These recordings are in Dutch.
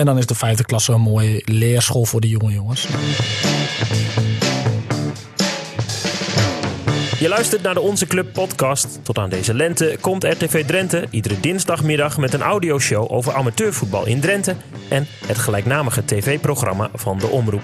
En dan is de vijfde klasse een mooie leerschool voor de jonge jongens. Je luistert naar de Onze Club podcast. Tot aan deze lente komt RTV Drenthe iedere dinsdagmiddag met een audioshow over amateurvoetbal in Drenthe en het gelijknamige tv-programma van de Omroep.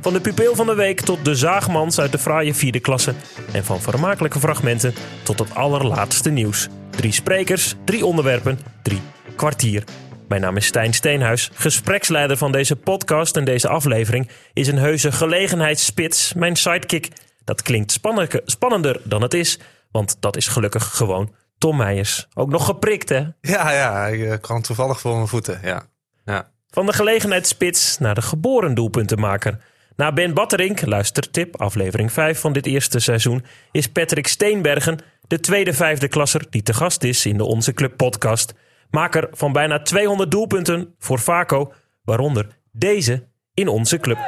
Van de pupil van de week tot de zaagmans uit de fraaie vierde klasse en van vermakelijke fragmenten tot het allerlaatste nieuws. Drie sprekers, drie onderwerpen, drie kwartier. Mijn naam is Stijn Steenhuis, gespreksleider van deze podcast en deze aflevering is een heuse gelegenheidsspits, mijn sidekick dat klinkt spannender dan het is, want dat is gelukkig gewoon Tom Meijers. Ook nog geprikt, hè? Ja, ja, ik eh, kwam toevallig voor mijn voeten, ja. ja. Van de gelegenheidsspits naar de geboren doelpuntenmaker. Na Ben Batterink, luistertip, aflevering 5 van dit eerste seizoen, is Patrick Steenbergen de tweede vijfde klasser die te gast is in de Onze Club podcast. Maker van bijna 200 doelpunten voor Vaco, waaronder deze in onze club.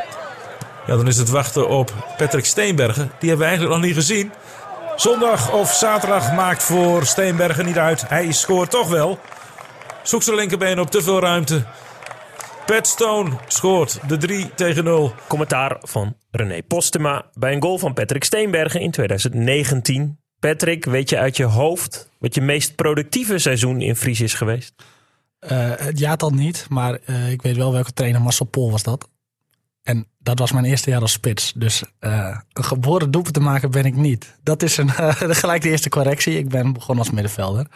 Ja, dan is het wachten op Patrick Steenbergen. Die hebben we eigenlijk nog niet gezien. Zondag of zaterdag maakt voor Steenbergen niet uit. Hij scoort toch wel. Zoekt zijn linkerbeen op te veel ruimte. Pat Stone scoort de 3 tegen 0. Commentaar van René Postema bij een goal van Patrick Steenbergen in 2019. Patrick, weet je uit je hoofd wat je meest productieve seizoen in Fries is geweest? Uh, het jaartal niet, maar uh, ik weet wel welke trainer Marcel Pol was dat. En dat was mijn eerste jaar als spits. Dus uh, een geboren doelpunt te maken ben ik niet. Dat is een, gelijk de eerste correctie. Ik ben begonnen als middenvelder.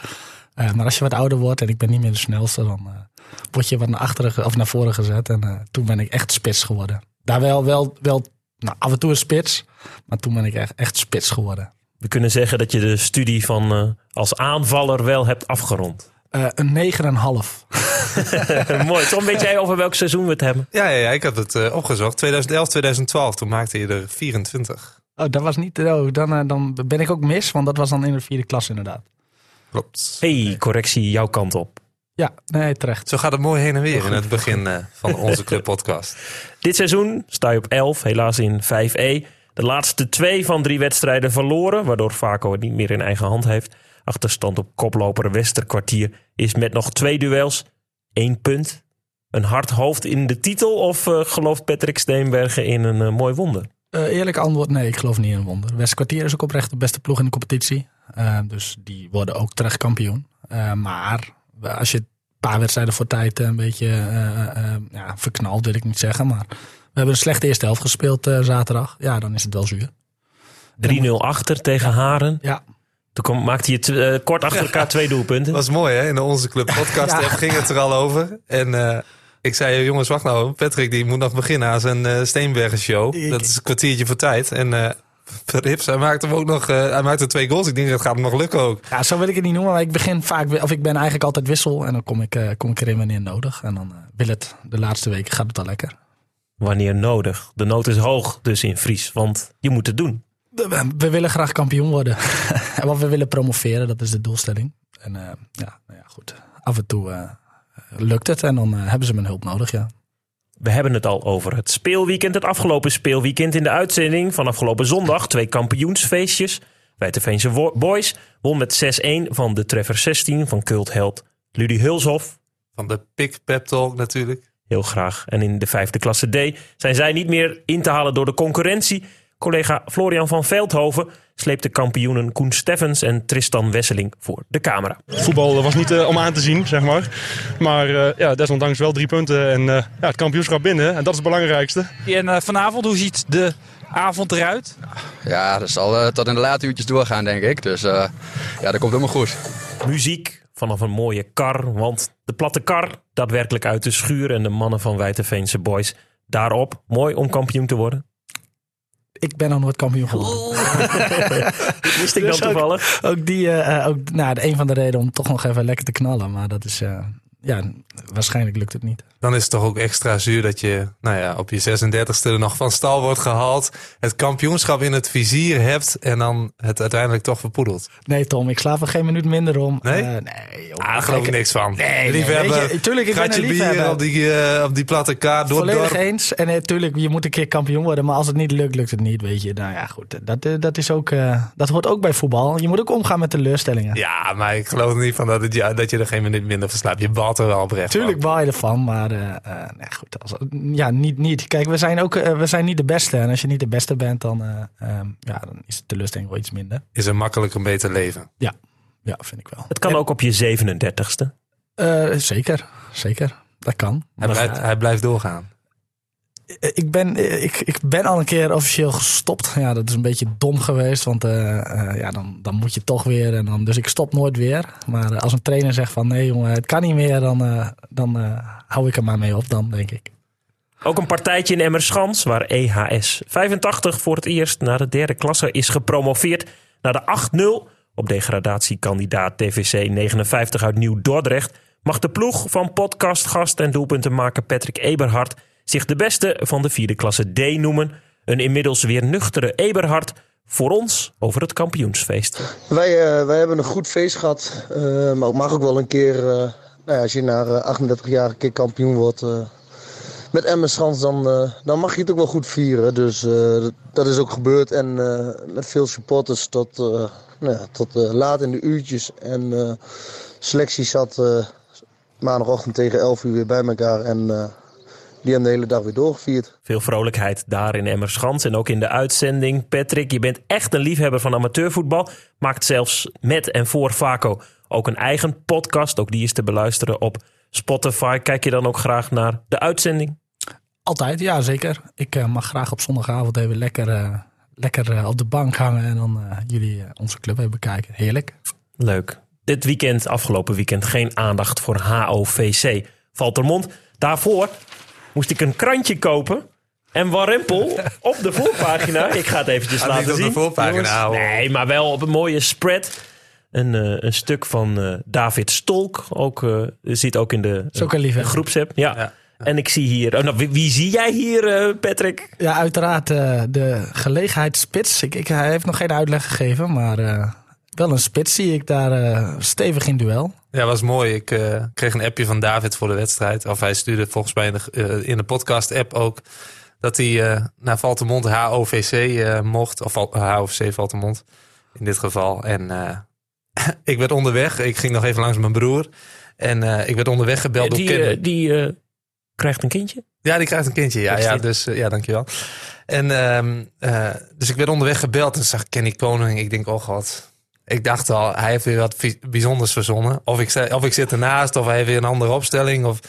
Maar als je wat ouder wordt en ik ben niet meer de snelste, dan word je wat naar achteren of naar voren gezet. En toen ben ik echt spits geworden. Daar wel, wel, wel nou, af en toe een spits, maar toen ben ik echt, echt spits geworden. We kunnen zeggen dat je de studie van als aanvaller wel hebt afgerond. Uh, een 9,5. Mooi. Tom, weet jij over welk seizoen we het hebben? Ja, ja, ja ik heb het uh, opgezocht. 2011, 2012. Toen maakte je er 24. Oh, dat was niet. Oh, dan, uh, dan ben ik ook mis, want dat was dan in de vierde klas inderdaad. Klopt. Hey, correctie jouw kant op. Ja, nee, terecht. Zo gaat het mooi heen en weer in het begin van onze club podcast. Dit seizoen sta je op 11, helaas in 5E. De laatste twee van drie wedstrijden verloren, waardoor Vaco het niet meer in eigen hand heeft. Achterstand op koploper Westerkwartier is met nog twee duels één punt. Een hard hoofd in de titel of uh, gelooft Patrick Steenbergen in een uh, mooi wonder? Uh, eerlijk antwoord, nee, ik geloof niet in een wonder. Westerkwartier is ook oprecht de beste ploeg in de competitie. dus die worden ook terecht kampioen. maar als je een paar wedstrijden voor tijd een beetje ja, wil ik niet zeggen. Maar hebben een slechte eerste helft gespeeld zaterdag. Ja, dan is het wel zuur. 3-0 achter tegen Haren. Ja, toen maakte je uh, kort achter elkaar twee doelpunten. Dat was mooi hè, in onze club podcast ja. ging het er al over. En uh, ik zei, jongens wacht nou, Patrick die moet nog beginnen aan zijn uh, Steenbergen show. Dat is een kwartiertje voor tijd. En uh, Rips, hij maakte hem ook nog, hij maakte twee goals. Ik denk dat gaat hem nog lukken ook. Ja, zo wil ik het niet noemen, maar ik begin vaak, of ik ben eigenlijk altijd wissel. En dan kom ik, kom ik erin wanneer nodig. En dan wil het, de laatste weken gaat het al lekker. Wanneer nodig. De nood is hoog dus in Fries, want je moet het doen. We willen graag kampioen worden. Want we willen promoveren, dat is de doelstelling. En uh, ja, nou ja, goed. Af en toe uh, lukt het en dan uh, hebben ze mijn hulp nodig, ja. We hebben het al over het speelweekend. Het afgelopen speelweekend in de uitzending van afgelopen zondag. Twee kampioensfeestjes. Wijteveense Boys won met 6-1 van de Treffer 16 van cultheld Ludy Hulshof. Van de Pick Pep Talk natuurlijk. Heel graag. En in de vijfde klasse D zijn zij niet meer in te halen door de concurrentie. Collega Florian van Veldhoven sleepte kampioenen Koen Steffens en Tristan Wesseling voor de camera. Voetbal was niet uh, om aan te zien, zeg maar. Maar uh, ja, desondanks wel drie punten en uh, ja, het kampioenschap binnen. En dat is het belangrijkste. En vanavond, hoe ziet de avond eruit? Ja, dat zal tot in de late uurtjes doorgaan, denk ik. Dus ja, dat komt helemaal goed. Muziek vanaf een mooie kar, want de platte kar daadwerkelijk uit de schuur en de mannen van Wijteveense Boys daarop. Mooi om kampioen te worden ik ben nog nooit kampioen geworden. Wist ik dan dus toevallig. Ook, ook die, uh, ook, nou, een van de redenen om toch nog even lekker te knallen. Maar dat is, uh, ja, waarschijnlijk lukt het niet. Dan is het toch ook extra zuur dat je nou ja, op je 36e nog van stal wordt gehaald. Het kampioenschap in het vizier hebt en dan het uiteindelijk toch verpoedelt. Nee Tom, ik slaap er geen minuut minder om. Nee? Uh, nee joh, ah, geloof ik niks van. Nee, liefhebber. Nee, tuurlijk, ik ben een bier op die, uh, op die platte kaart. Door Volledig eens. En natuurlijk, je moet een keer kampioen worden. Maar als het niet lukt, lukt het niet, weet je. Nou ja, goed. Dat, dat, is ook, dat hoort ook bij voetbal. Je moet ook omgaan met teleurstellingen. Ja, maar ik geloof niet van dat, het, ja, dat je er geen minuut minder van slaapt. Je balt er wel oprecht Tuurlijk baal je ervan, maar eh, eh, nee, goed, als, ja, niet, niet. Kijk, we zijn ook eh, we zijn niet de beste. En als je niet de beste bent, dan, eh, ehm, ja, dan is de teleurstelling wel iets minder. Is er makkelijk een beter leven. Ja, vind ik wel. Het kan ook op je 37ste. Eh, zeker, zeker. Dat kan. Hij Maar, blijft, hij blijft doorgaan. Ik, ben, eh, ik, ik ben al een keer officieel gestopt. Ja, dat is een beetje dom geweest. Want eh, eh, ja, dan, dan moet je toch weer. En dan, dus ik stop nooit weer. Maar eh, als een trainer zegt van nee jongen, het kan niet meer. Dan, eh, dan eh, hou ik er maar mee op dan, denk ik. Ook een partijtje in Emmerschans, waar EHS 85 voor het eerst naar de derde klasse is gepromoveerd. Naar de 8-0 op degradatiekandidaat TVC 59 uit Nieuw-Dordrecht. Mag de ploeg van podcastgast en doelpuntenmaker Patrick Eberhard zich de beste van de vierde klasse D noemen. Een inmiddels weer nuchtere Eberhard voor ons over het kampioensfeest. Wij, eh, wij hebben een goed feest gehad. eh, maar het mag ook wel een keer, eh, nou ja, als je na eh, 38 jaar een keer kampioen wordt met Emmerschans, dan, eh, dan mag je het ook wel goed vieren. Dus dat, is ook gebeurd. En met veel supporters tot, nou ja, tot laat in de uurtjes. En selectie zat maandagochtend tegen 11 uur weer bij elkaar. En die hebben de hele dag weer doorgevierd. Veel vrolijkheid daar in Emmerschans en ook in de uitzending. Patrick, je bent echt een liefhebber van amateurvoetbal. Maakt zelfs met en voor Vaco ook een eigen podcast. Ook die is te beluisteren op Spotify. Kijk je dan ook graag naar de uitzending? Altijd, ja zeker. Ik eh, mag graag op zondagavond even lekker, eh, lekker eh, op de bank hangen. En dan jullie onze club even bekijken. Heerlijk. Leuk. Dit weekend, afgelopen weekend, geen aandacht voor HOVC Valtermond. Daarvoor moest ik een krantje kopen. En Warempel op de voorpagina. Ik ga het eventjes Ah, laten niet op de zien. voorpagina jongens. Nee, maar wel op een mooie spread. Een, eh, een stuk van eh, David Stolk. Ook, eh zit ook in de ook een groepsapp. Ja. Ja. En ik zie hier... Oh, nou, wie, wie zie jij hier, eh, Patrick? Ja, uiteraard eh, de gelegenheidsspits. Ik, ik, hij heeft nog geen uitleg gegeven, maar eh, wel een spits zie ik daar eh, stevig in duel. Ja, was mooi. Ik eh, kreeg een appje van David voor de wedstrijd. Of hij stuurde volgens mij in de, eh, in de podcast-app ook... dat hij eh, naar Valtemont HOVC mocht. Of HOVC Valtemont in dit geval. En ik werd onderweg. Ik ging nog even langs mijn broer. En ik werd onderweg gebeld door die Kenny. eh, die krijgt een kindje. Ja, die krijgt een kindje. Ja, ja dus ja, dankjewel. En ehm, eh, dus ik werd onderweg gebeld en zag Kenny Koning. Ik denk, oh god. Ik dacht al, hij heeft weer wat bijzonders verzonnen. Of ik, of ik zit ernaast, of hij heeft weer een andere opstelling. Of...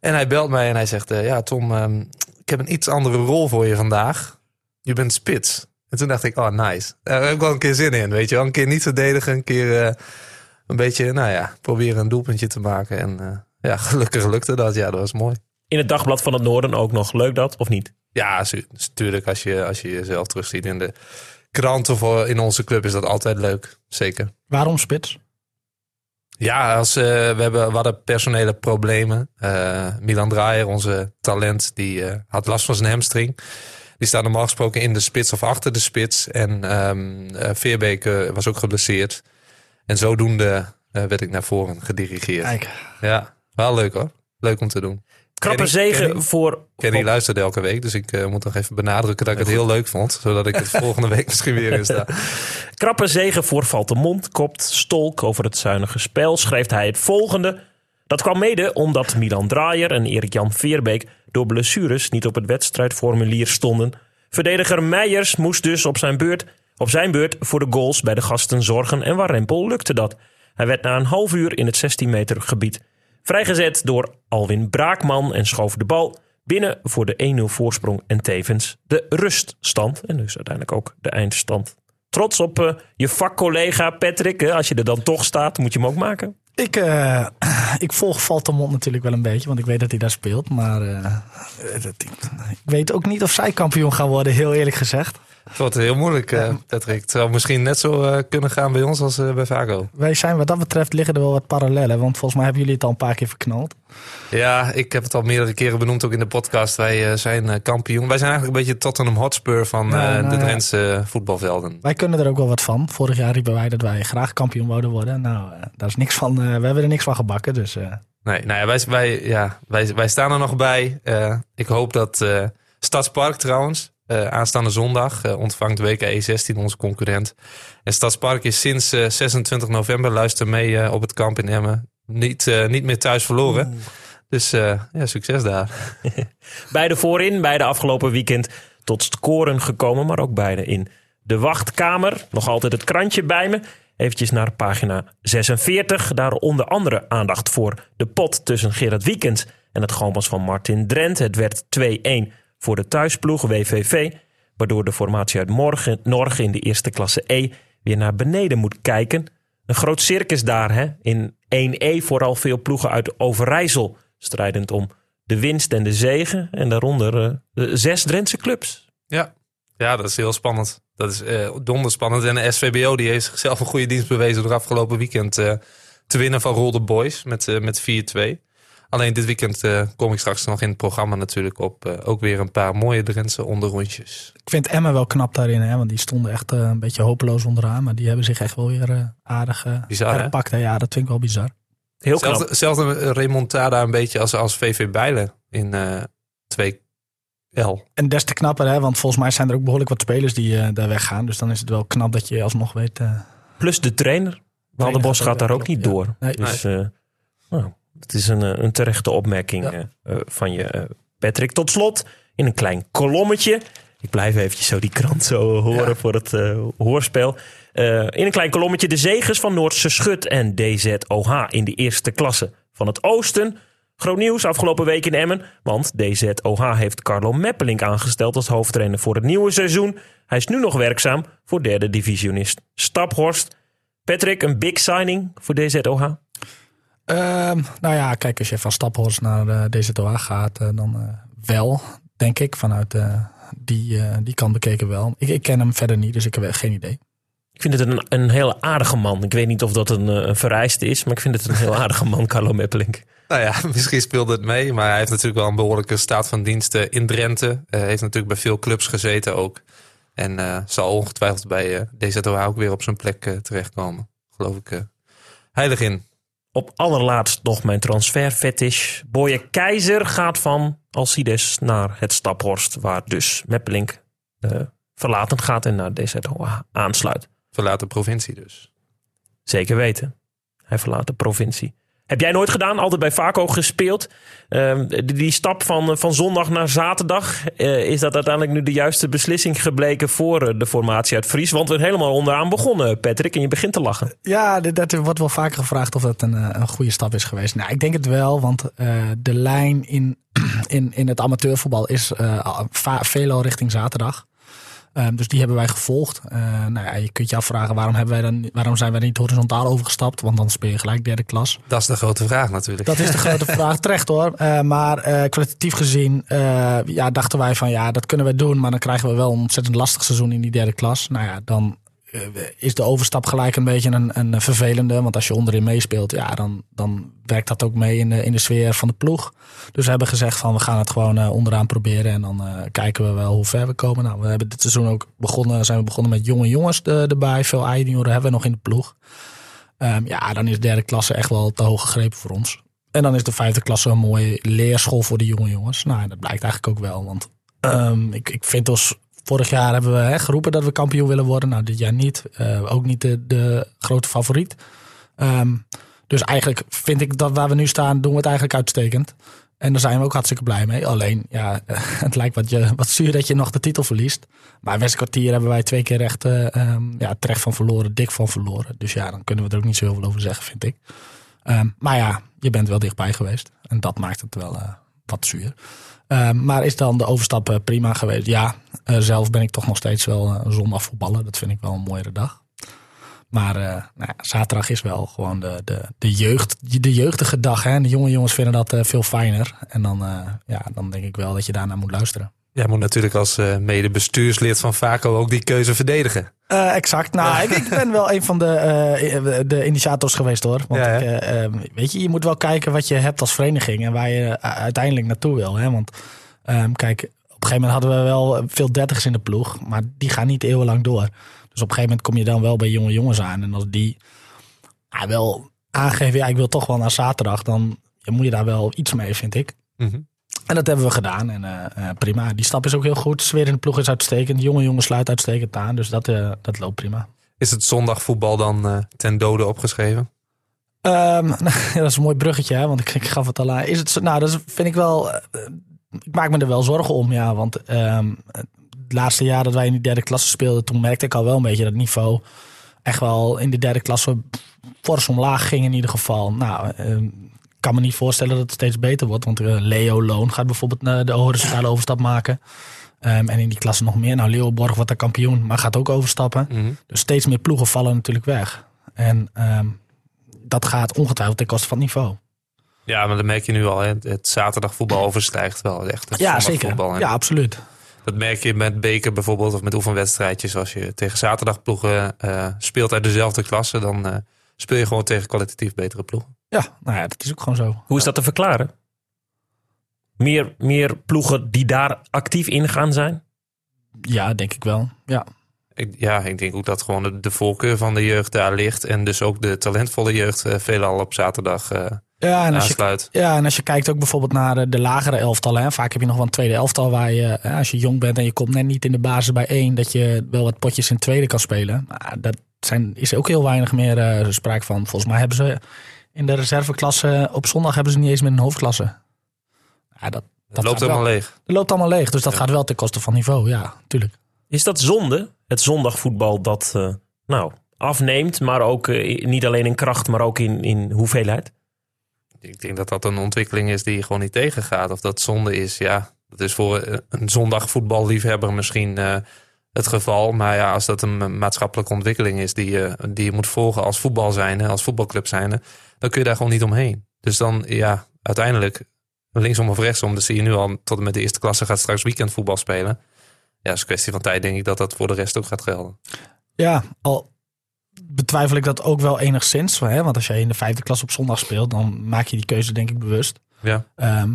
En hij belt mij en hij zegt, eh, ja Tom, ehm, ik heb een iets andere rol voor je vandaag. Je bent spits. En toen dacht ik, oh nice. Daar heb ik wel een keer zin in, weet je wel. Een keer niet verdedigen, een keer eh, een beetje, nou ja, proberen een doelpuntje te maken. En eh, ja, gelukkig lukte dat. Ja, dat was mooi. In het Dagblad van het Noorden ook nog. Leuk dat, of niet? Ja, natuurlijk. Als je, als je jezelf terugziet in de krant of eh, in onze club is dat altijd leuk. Zeker. Waarom spits? Ja, als, eh, we, hebben, we hadden personele problemen. Eh, Milan Draaier, onze talent, die eh, had last van zijn hamstring. Die staat normaal gesproken in de spits of achter de spits. En eh, Veerbeek was ook geblesseerd. En zodoende werd ik naar voren gedirigeerd. Kijk, Ja, wel leuk hoor. Leuk om te doen. Krappe zegen Kenny- voor... Kenny luisterde elke week, dus ik eh, moet nog even benadrukken dat ik het heel leuk vond. Zodat ik het volgende week misschien weer in sta. Krappe zegen voor Valtemont kopt Stolk over het zuinige spel. Schreef hij het volgende. Dat kwam mede omdat Milan Draaier en Erik-Jan Veerbeek door blessures niet op het wedstrijdformulier stonden. Verdediger Meijers moest dus op zijn, beurt, op zijn beurt voor de goals bij de gasten zorgen en Warempel lukte dat. Hij werd na een half uur in het 16 meter gebied vrijgezet door Alwin Braakman en schoof de bal binnen voor de 1-0 voorsprong en tevens de ruststand. En dus uiteindelijk ook de eindstand. Trots op eh, je vakcollega Patrick. Hè? Als je er dan toch staat, moet je hem ook maken. ik, eh, ik volg Valtemont natuurlijk wel een beetje, want ik weet dat hij daar speelt. Maar eh, ik weet ook niet of zij kampioen gaan worden, heel eerlijk gezegd. Het wordt heel moeilijk, eh, Patrick. Het zou misschien net zo eh, kunnen gaan bij ons als eh, bij Vago. Wij zijn wat dat betreft liggen er wel wat parallellen, want volgens mij hebben jullie het al een paar keer verknald. Ja, ik heb het al meerdere keren benoemd, ook in de podcast. Wij zijn kampioen. Wij zijn eigenlijk een beetje Tottenham Hotspur van Nou, de ja. Drentse voetbalvelden. Wij kunnen er ook wel wat van. Vorig jaar riepen wij dat wij graag kampioen wouden worden. Nou, daar is niks van. we hebben er niks van gebakken, dus Nee, nou ja, wij, wij, ja, wij, wij staan er nog bij. Ik hoop dat Stadspark trouwens, eh, aanstaande zondag, eh, ontvangt WK E16, onze concurrent. En Stadspark is sinds eh, 26 november, luister mee eh, op het kamp in Emmen, niet, eh, niet meer thuis verloren. Dus ja, succes daar. beide voorin, beide afgelopen weekend tot scoren gekomen. Maar ook beide in de wachtkamer. Nog altijd het krantje bij me. Eventjes naar pagina 46. Daar onder andere aandacht voor de pot tussen Gerard Wiekens en het Gomas van Martin Drent. Het werd 2-1 voor de thuisploeg WVV. Waardoor de formatie uit Morgen, Norgen in de eerste klasse E weer naar beneden moet kijken. Een groot circus daar hè? in 1E vooral veel ploegen uit Overijssel strijdend om de winst en de zegen. En daaronder uh, zes Drentse clubs. Ja. ja, dat is heel spannend. Dat is uh, donderspannend. En de SVBO die heeft zichzelf een goede dienst bewezen door afgelopen weekend te winnen van Rolde Boys met, met 4-2. Alleen dit weekend kom ik straks nog in het programma natuurlijk op ook weer een paar mooie Drentse onderrondjes. Ik vind Emma wel knap daarin, hè? want die stonden echt een beetje hopeloos onderaan. Maar die hebben zich echt wel weer aardig gepakt. Ja, dat vind ik wel bizar. Heel knap. Zelfde remontada een beetje als, als VV Bijlen in uh, 2 L. En des te knapper, hè? want volgens mij zijn er ook behoorlijk wat spelers die uh, daar weggaan. Dus dan is het wel knap dat je alsnog weet... Uh, Plus de trainer. Bos gaat daar ook niet door. Nee. Dus nee. nou, het is een, een terechte opmerking ja. van je, Patrick. Tot slot, in een klein kolommetje... Ik blijf eventjes zo die krant zo horen ja. voor het hoorspel. In een klein kolommetje de zegers van Noordse Schut en DZOH in de eerste klasse van het Oosten. Groot nieuws afgelopen week in Emmen, want DZOH heeft Carlo Meppelink aangesteld als hoofdtrainer voor het nieuwe seizoen. Hij is nu nog werkzaam voor derde divisionist Staphorst. Patrick, een big signing voor DZOH? Ehm, nou ja, kijk, als je van Staphorst naar uh, DZOH gaat, uh, dan uh, wel, denk ik, vanuit die, die kant bekeken wel. Ik, ik ken hem verder niet, dus ik heb geen idee. Ik vind het een, een hele aardige man. Ik weet niet of dat een, een vereiste is, maar ik vind het een heel aardige man, Carlo Meppelink. Nou ja, misschien speelde het mee, maar hij heeft natuurlijk wel een behoorlijke staat van diensten in Drenthe. Hij uh, heeft natuurlijk bij veel clubs gezeten ook. En uh, zal ongetwijfeld bij uh, DZOH ook weer op zijn plek terechtkomen. Geloof ik heilig in. Op allerlaatst nog mijn transferfetish. Boye Keizer gaat van Alcides naar het Staphorst, waar dus Meppelink verlaten gaat en naar DZOH aansluit. Verlaat de provincie dus. Zeker weten. Hij verlaat de provincie. Heb jij nooit gedaan? Altijd bij Vaco gespeeld. Uh, die, stap van, van zondag naar zaterdag. Uh, is dat uiteindelijk nu de juiste beslissing gebleken voor uh, de formatie uit Fries? Want we zijn helemaal onderaan begonnen, Patrick. En je begint te lachen. Ja, dat wordt wel vaker gevraagd of dat een, eh, een goede stap is geweest. Nou, ik denk het wel. Want de lijn in, in, in het amateurvoetbal is veelal richting zaterdag. Um, dus die hebben wij gevolgd. Uh, nou ja, je kunt je afvragen waarom, hebben wij dan, waarom zijn wij niet horizontaal overgestapt? Want dan speel je gelijk derde klas. Dat is de grote vraag natuurlijk. Dat is de grote vraag, terecht hoor. Uh, maar uh, kwalitatief gezien ja, dachten wij van ja, dat kunnen we doen. Maar dan krijgen we wel een ontzettend lastig seizoen in die derde klas. Nou ja, dan eh, is de overstap gelijk een beetje een, een vervelende. Want als je onderin meespeelt, ja, dan, dan werkt dat ook mee in de, in de sfeer van de ploeg. Dus we hebben gezegd van we gaan het gewoon uh, onderaan proberen. En dan uh, kijken we wel hoe ver we komen. Nou, we hebben dit seizoen ook begonnen, zijn we begonnen met jonge jongens erbij. Veel A-junioren hebben we nog in de ploeg. Um, ja, dan is derde klasse echt wel te hoog gegrepen voor ons. En dan is de vijfde klasse een mooie leerschool voor de jonge jongens. Nou, dat blijkt eigenlijk ook wel. Want um, ik, ik vind ons Vorig jaar hebben we hè, geroepen dat we kampioen willen worden. Nou, dit jaar niet. Uh, ook niet de, de grote favoriet. Um, dus eigenlijk vind ik dat waar we nu staan, doen we het eigenlijk uitstekend. En daar zijn we ook hartstikke blij mee. Alleen, ja, het lijkt wat, je, wat zuur dat je nog de titel verliest. Maar Westkwartier hebben wij twee keer echt uh, um, ja, terecht van verloren, dik van verloren. Dus ja, dan kunnen we er ook niet zo heel veel over zeggen, vind ik. Um, maar ja, je bent wel dichtbij geweest. En dat maakt het wel uh, wat zuur. Uh, maar is dan de overstap uh, prima geweest? Ja, uh, zelf ben ik toch nog steeds wel een zondag voetballen. Dat vind ik wel een mooiere dag. Maar nou ja, zaterdag is wel gewoon de, de, de, jeugd, de jeugdige dag. Hè? De jonge jongens vinden dat veel fijner. En dan, ja, dan denk ik wel dat je daarnaar moet luisteren. Jij moet natuurlijk als uh, mede bestuurslid van Vaco ook die keuze verdedigen. Uh, exact. Nou, ik, ik, ben wel een van de, uh, de initiators geweest hoor. Want ja, ik, ehm, weet je, je moet wel kijken wat je hebt als vereniging en waar je uiteindelijk naartoe wil. Hè? Want um, kijk, op een gegeven moment hadden we wel veel dertigers in de ploeg, maar die gaan niet eeuwenlang door. Dus op een gegeven moment kom je dan wel bij jonge jongens aan. En als die wel aangeven, ja, ik wil toch wel naar zaterdag, dan moet je daar wel iets mee, vind ik. Mm -hmm. En dat hebben we gedaan. En uh, prima. Die stap is ook heel goed. Sfeer in de ploeg is uitstekend. De jonge jongen sluit uitstekend aan. Dus dat, uh, dat loopt prima. Is het zondagvoetbal dan ten dode opgeschreven? Ehm, ja, dat is een mooi bruggetje, hè, want ik, ik gaf het al aan. Is het nou, dat vind ik wel. eh, ik maak me er wel zorgen om, ja. Want ehm, het laatste jaar dat wij in die derde klasse speelden, toen merkte ik al wel een beetje dat het niveau echt wel in de derde klasse fors omlaag ging in ieder geval. Nou, ehm, kan me niet voorstellen dat het steeds beter wordt. Want eh, Leo Loon gaat bijvoorbeeld naar de horizontale overstap maken. Ehm, en in die klasse nog meer. Nou, Leeuwenborg wordt de kampioen, maar gaat ook overstappen. Mhm. Dus steeds meer ploegen vallen natuurlijk weg. En ehm, dat gaat ongetwijfeld ten koste van het niveau. Ja, maar dat merk je nu al. Hè. Het zaterdagvoetbal overstijgt wel echt het Ja, zeker. En Ja, absoluut. Dat merk je met beker bijvoorbeeld of met oefenwedstrijdjes. Als je tegen zaterdagploegen eh, speelt uit dezelfde klasse, dan eh, speel je gewoon tegen kwalitatief betere ploegen. Ja, nou ja, dat is ook gewoon zo. Hoe is dat te verklaren? Meer, meer ploegen die daar actief in gaan zijn? Ja, denk ik wel. Ja, Ik, ja, ik denk ook dat gewoon de, de voorkeur van de jeugd daar ligt. En dus ook de talentvolle jeugd eh, veelal op zaterdag eh, ja, en als je, aansluit. ja, en als je kijkt ook bijvoorbeeld naar de, de lagere elftallen. Hè, vaak heb je nog wel een tweede elftal waar je, hè, als je jong bent en je komt net niet in de basis bij één, dat je wel wat potjes in tweede kan spelen. Nou, dat zijn, is ook heel weinig meer eh, sprake van. Volgens mij hebben ze in de reserveklasse op zondag hebben ze niet eens meer een hoofdklasse. Ja, dat, dat loopt wel, leeg. dat loopt allemaal leeg. Dus dat Ja. gaat wel ten koste van niveau. Ja, tuurlijk. Is dat zonde? Het zondagvoetbal dat eh, nou, afneemt, maar ook eh, niet alleen in kracht, maar ook in, in hoeveelheid? Ik denk dat dat een ontwikkeling is die je gewoon niet tegengaat. Of dat zonde is, ja. Dat is voor een zondagvoetballiefhebber misschien eh, het geval. Maar ja, als dat een maatschappelijke ontwikkeling is die je, die je moet volgen als voetbal zijnde, als voetbalclub zijnde, dan kun je daar gewoon niet omheen. Dus dan, ja, uiteindelijk, linksom of rechtsom, dat zie je nu al, tot en met de eerste klasse gaat straks weekendvoetbal spelen. Ja, is een kwestie van tijd, denk ik, dat dat voor de rest ook gaat gelden. Ja, al betwijfel ik dat ook wel enigszins. Hè? Want als jij in de vijfde klas op zondag speelt, dan maak je die keuze denk ik bewust. Ja. Ehm,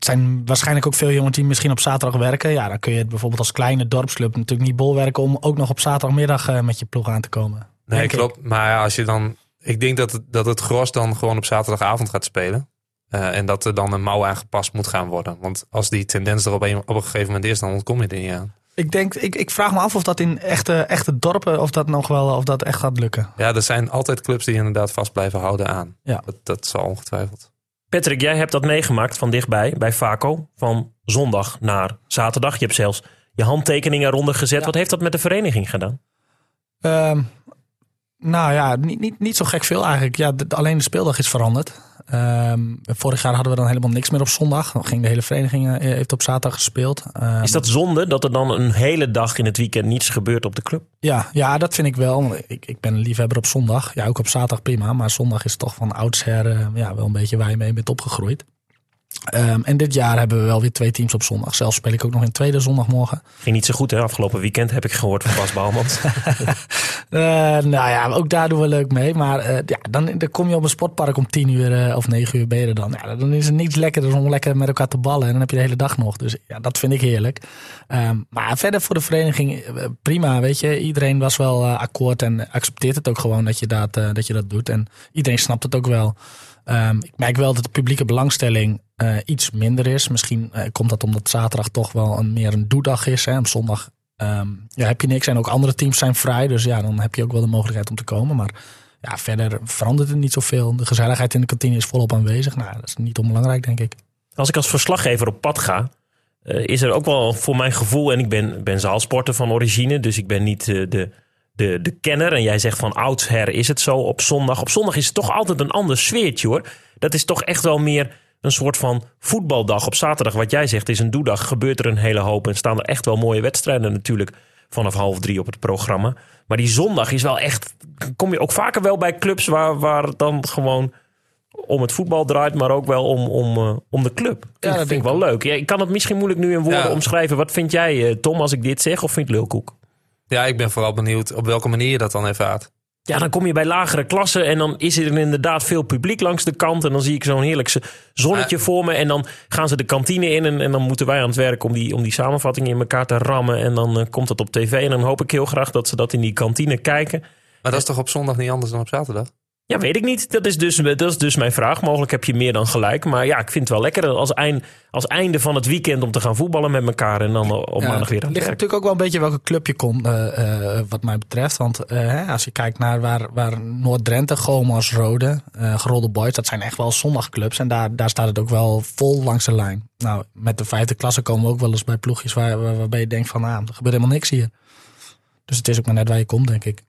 het zijn waarschijnlijk ook veel jongens die misschien op zaterdag werken. Ja, dan kun je het bijvoorbeeld als kleine dorpsclub natuurlijk niet bolwerken om ook nog op zaterdagmiddag eh, met je ploeg aan te komen. Nee, ik. klopt. Maar als je dan. Ik denk dat het, dat het gros dan gewoon op zaterdagavond gaat spelen. Eh, en dat er dan een mouw aangepast moet gaan worden. Want als die tendens er op een, op een gegeven moment is, dan ontkom je er niet aan. Ik, denk, ik, ik vraag me af of dat in echte, echte dorpen, of dat nog wel, of dat echt gaat lukken. Ja, er zijn altijd clubs die inderdaad vast blijven houden aan. Ja. Dat, dat zal ongetwijfeld. Patrick, jij hebt dat meegemaakt van dichtbij bij Vaco. Van zondag naar zaterdag. Je hebt zelfs je handtekeningen eronder gezet. Wat heeft dat met de vereniging gedaan? Ehm, nou ja, niet, niet, niet zo gek veel eigenlijk. Ja, de- alleen de speeldag is veranderd. Ehm, vorig jaar hadden we dan helemaal niks meer op zondag. Dan ging de hele vereniging eh, heeft op zaterdag gespeeld. Ehm, Is dat zonde dat er dan een hele dag in het weekend niets gebeurt op de club? ja, ja, dat vind ik wel. Ik, ik ben een liefhebber op zondag. Ja, ook op zaterdag prima. Maar zondag is toch van oudsher eh, ja, wel een beetje waar je mee bent opgegroeid. Ehm, en dit jaar hebben we wel weer twee teams op zondag. Zelf speel ik ook nog in tweede zondagmorgen. Ging niet zo goed, hè? Afgelopen weekend heb ik gehoord van Bas Bouwmans. Eh, nou ja, ook daar doen we leuk mee. Maar eh, ja, dan, dan kom je op een sportpark om tien uur eh, of negen uur ben je er dan. Ja, dan is er niets lekkerder om lekker met elkaar te ballen. En dan heb je de hele dag nog. Dus ja, dat vind ik heerlijk. Ehm, maar verder voor de vereniging prima, weet je. Iedereen was wel akkoord en accepteert het ook gewoon dat je dat, dat je dat doet. En iedereen snapt het ook wel. Ehm, ik merk wel dat de publieke belangstelling eh, iets minder is. Misschien eh, komt dat omdat zaterdag toch wel een, meer een doedag is. Hè. Op zondag Ehm, ja, heb je niks. En ook andere teams zijn vrij. Dus ja, dan heb je ook wel de mogelijkheid om te komen. Maar ja, verder verandert het niet zoveel. De gezelligheid in de kantine is volop aanwezig. Nou, dat is niet onbelangrijk, denk ik. Als ik als verslaggever op pad ga, eh, is er ook wel voor mijn gevoel... en ik ben, ben zaalsporter van origine, dus ik ben niet de, de, de kenner. En jij zegt van oudsher is het zo op zondag. Op zondag is het toch altijd een ander sfeertje, hoor. Dat is toch echt wel meer een soort van voetbaldag. Op zaterdag, wat jij zegt, is een doedag. Gebeurt er een hele hoop en staan er echt wel mooie wedstrijden natuurlijk... vanaf half drie op het programma. Maar die zondag is wel echt... kom je ook vaker wel bij clubs waar, waar het dan gewoon om het voetbal draait, maar ook wel om, om, eh, om de club. dat dat vind ik wel leuk. Ja, ik kan het misschien moeilijk nu in woorden Ja. omschrijven. Wat vind jij, eh, Tom, als ik dit zeg? Of vind je het lulkoek? Ja, ik ben vooral benieuwd op welke manier je dat dan ervaart. Ja, dan kom je bij lagere klassen en dan is er inderdaad veel publiek langs de kant. En dan zie ik zo'n heerlijk zonnetje voor me. En dan gaan ze de kantine in en, en dan moeten wij aan het werk om die, om die samenvattingen in elkaar te rammen. En dan eh, komt dat op tv. En dan hoop ik heel graag dat ze dat in die kantine kijken. Maar dat is toch op zondag niet anders dan op zaterdag? Ja, weet ik niet. Dat is, dus, dat is dus mijn vraag. Mogelijk heb je meer dan gelijk. Maar ja, ik vind het wel lekker als, eind, als einde van het weekend om te gaan voetballen met elkaar. En dan op Ja, maandag weer aan Het ligt natuurlijk ook wel een beetje welke club je komt, eh, eh, wat mij betreft. Want eh, hè, als je kijkt naar waar, waar Noord-Drenthe, Gomas, Rode, Gerolde Boys, dat zijn echt wel zondagclubs. En daar, daar staat het ook wel vol langs de lijn. Nou, met de vijfde klasse komen we ook wel eens bij ploegjes waar, waar- waarbij je denkt van, ah, er gebeurt helemaal niks hier. Dus het is ook maar net waar je komt, denk ik.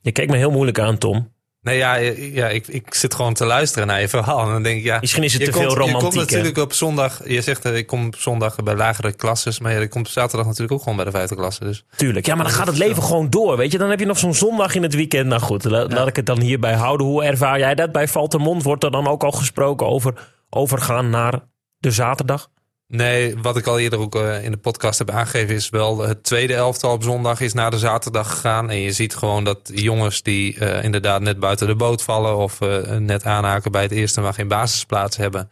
Je kijkt me heel moeilijk aan, Tom. Nee, ja, ja ik, ik zit gewoon te luisteren naar je verhaal. En dan denk ik, ja, Misschien is het te komt, veel Je komt romantiek. hè? natuurlijk op zondag, je zegt eh, ik kom op zondag bij lagere klasses. Maar ja, je komt op zaterdag natuurlijk ook gewoon bij de vijfde klasse. Dus Tuurlijk. Ja, maar dan gaat het leven gewoon door. Weet je, dan heb je nog zo'n zondag in het weekend. Nou goed, la- laat ik het dan hierbij houden. Hoe ervaar jij dat? Bij Valtermond wordt er dan ook al gesproken over overgaan naar de zaterdag. Nee, wat ik al eerder ook eh, in de podcast heb aangegeven, is wel het tweede elftal op zondag is naar de zaterdag gegaan. En je ziet gewoon dat jongens die eh, inderdaad net buiten de boot vallen of eh, net aanhaken bij het eerste, maar geen basisplaats hebben.